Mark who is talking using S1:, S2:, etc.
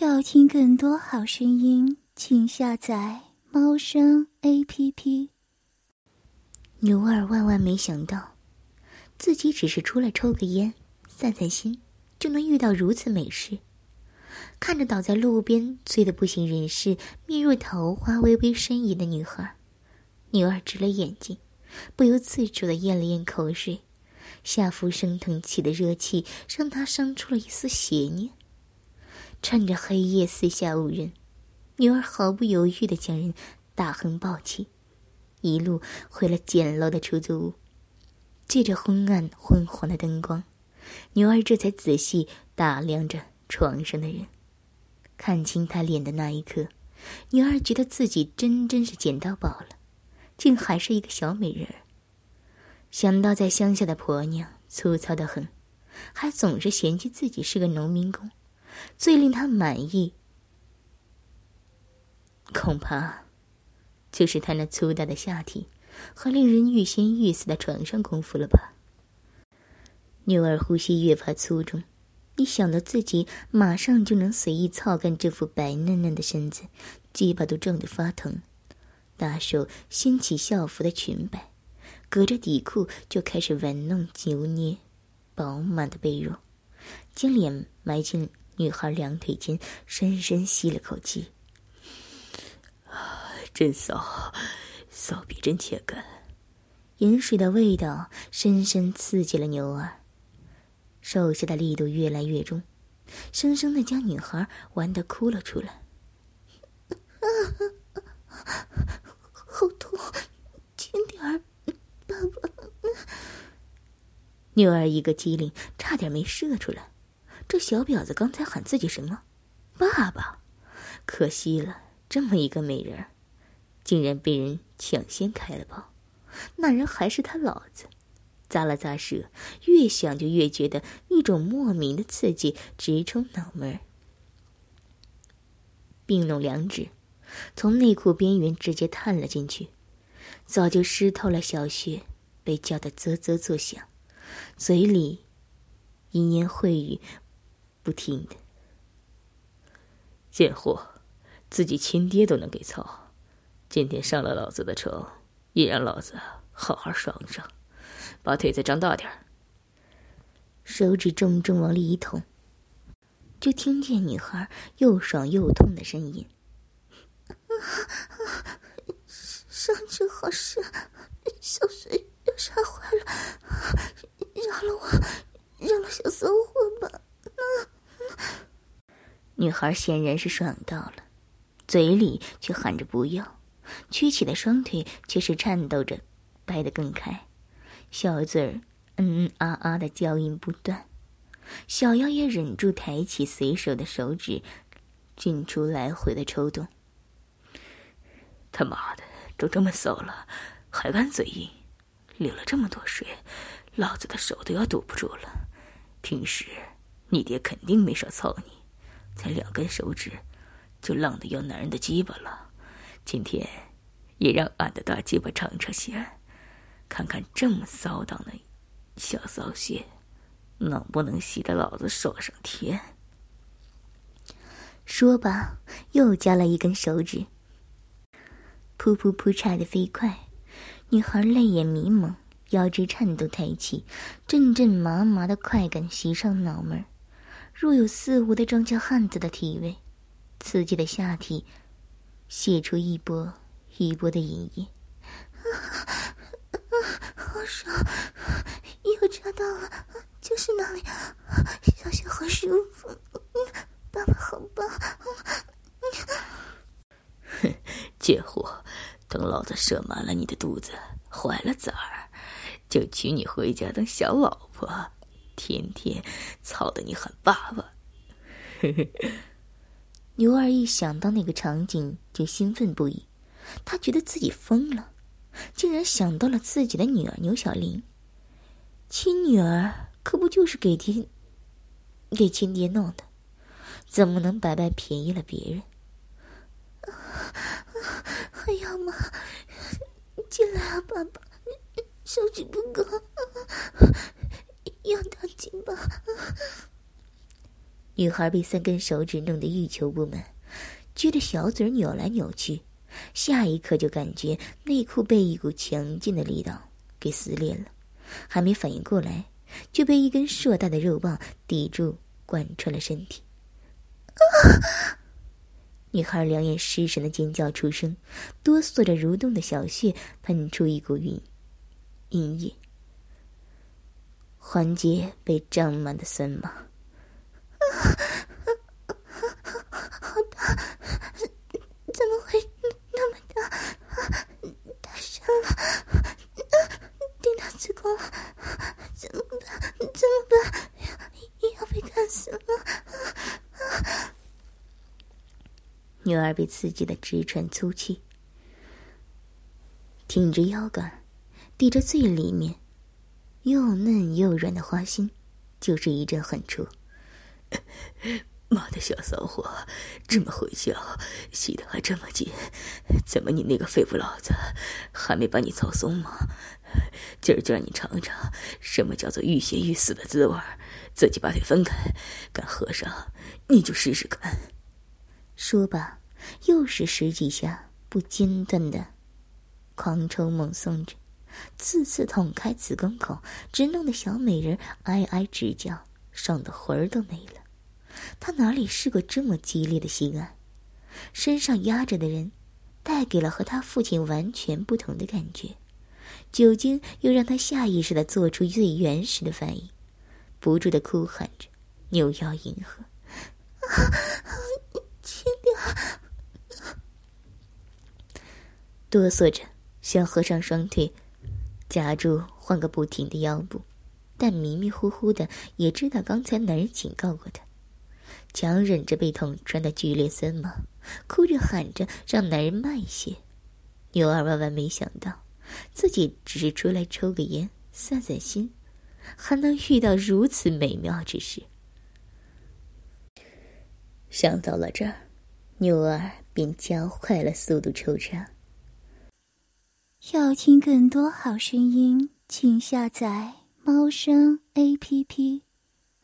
S1: 要听更多好声音，请下载猫声 A P P。
S2: 牛二万万没想到，自己只是出来抽个烟、散散心，就能遇到如此美事。看着倒在路边、醉得不省人事、面若桃花、微微呻吟的女孩，牛二直了眼睛，不由自主的咽了咽口水。下腹升腾起的热气，让他生出了一丝邪念。趁着黑夜四下无人，女儿毫不犹豫的将人大横抱起，一路回了简陋的出租屋。借着昏暗昏黄的灯光，女儿这才仔细打量着床上的人。看清他脸的那一刻，女儿觉得自己真真是捡到宝了，竟还是一个小美人儿。想到在乡下的婆娘粗糙的很，还总是嫌弃自己是个农民工。最令他满意，恐怕就是他那粗大的下体和令人欲仙欲死的床上功夫了吧。牛儿呼吸越发粗重，一想到自己马上就能随意操干这副白嫩嫩的身子，鸡巴都胀得发疼。大手掀起校服的裙摆，隔着底裤就开始玩弄、揉捏饱满的背肉，将脸埋进。女孩两腿间深深吸了口气，
S3: 啊，真骚，骚逼真切干。
S2: 盐水的味道深深刺激了牛儿，手下的力度越来越重，生生的将女孩玩的哭了出来。
S1: 好痛，轻点儿，爸爸。
S2: 牛儿一个机灵，差点没射出来。小婊子刚才喊自己什么？爸爸！可惜了，这么一个美人儿，竟然被人抢先开了炮。那人还是他老子。咂了咂舌，越想就越觉得一种莫名的刺激直冲脑门儿。并拢两指，从内裤边缘直接探了进去，早就湿透了小穴，被叫得啧啧作响，嘴里淫言秽语。不听的，
S3: 贱货，自己亲爹都能给操，今天上了老子的床，也让老子好好爽爽，把腿再张大点儿。
S2: 手指重重往里一捅，就听见女孩又爽又痛的声音：“
S1: 上肢好湿，小水要杀坏了，饶了我，饶了小骚货吧。”
S2: 女孩显然是爽到了，嘴里却喊着不要，屈起的双腿却是颤抖着，掰得更开，小嘴儿嗯嗯啊啊的娇音不断，小妖也忍住抬起随手的手指，进出来回的抽动。
S3: 他妈的，都这么骚了，还敢嘴硬，流了这么多水，老子的手都要堵不住了。平时你爹肯定没少操你。才两根手指，就浪得要男人的鸡巴了。今天，也让俺的大鸡巴尝尝鲜，看看这么骚荡的小骚蟹，能不能吸得老子爽上天。
S2: 说罢，又加了一根手指。噗噗噗，差的飞快，女孩泪眼迷蒙，腰肢颤抖抬起，阵阵麻麻的快感袭上脑门儿。若有似无的庄稼汉子的体味，刺激的下体泄出一波一波的淫液，
S1: 好爽！又抓到了，就是那里，小小好舒服，爸爸好棒！
S3: 哼，贱货，等老子射满了你的肚子，怀了崽儿，就娶你回家当小老婆。天天操的你喊爸爸，
S2: 牛二一想到那个场景就兴奋不已，他觉得自己疯了，竟然想到了自己的女儿牛小玲。亲女儿可不就是给爹、给亲爹弄的，怎么能白白便宜了别人？
S1: 还要吗？进来啊，爸爸，手指不够。
S2: 女孩被三根手指弄得欲求不满，撅着小嘴扭来扭去，下一刻就感觉内裤被一股强劲的力道给撕裂了，还没反应过来，就被一根硕大的肉棒抵住，贯穿了身体。女孩两眼失神的尖叫出声，哆嗦着蠕动的小穴喷出一股云阴液，环节被胀满的酸麻。
S1: 好大，怎么会那么大？太深了，顶到子宫了，怎么办？怎么办？要被干死了！
S2: 女儿被刺激的直喘粗气，挺着腰杆，抵着最里面又嫩又软的花心，就是一阵狠出。
S3: 妈的小骚货，这么会笑，吸的还这么紧，怎么你那个废物老子还没把你操松吗？今儿就让你尝尝什么叫做欲仙欲死的滋味自己把腿分开，敢合上你就试试看。
S2: 说罢，又是十几下不间断的狂抽猛送着，次次捅开子宫口，直弄得小美人哀哀直叫，爽的魂儿都没了。他哪里试过这么激烈的性爱？身上压着的人，带给了和他父亲完全不同的感觉。酒精又让他下意识的做出最原始的反应，不住的哭喊着，扭腰迎合。
S1: 轻点！
S2: 哆嗦着想合上双腿，夹住换个不停的腰部，但迷迷糊糊的也知道刚才男人警告过他。强忍着被捅穿的剧烈酸麻，哭着喊着让男人慢些。牛二万万没想到，自己只是出来抽个烟、散散心，还能遇到如此美妙之事。想到了这儿，牛儿便加快了速度抽插。
S1: 要听更多好声音，请下载猫声 A P P。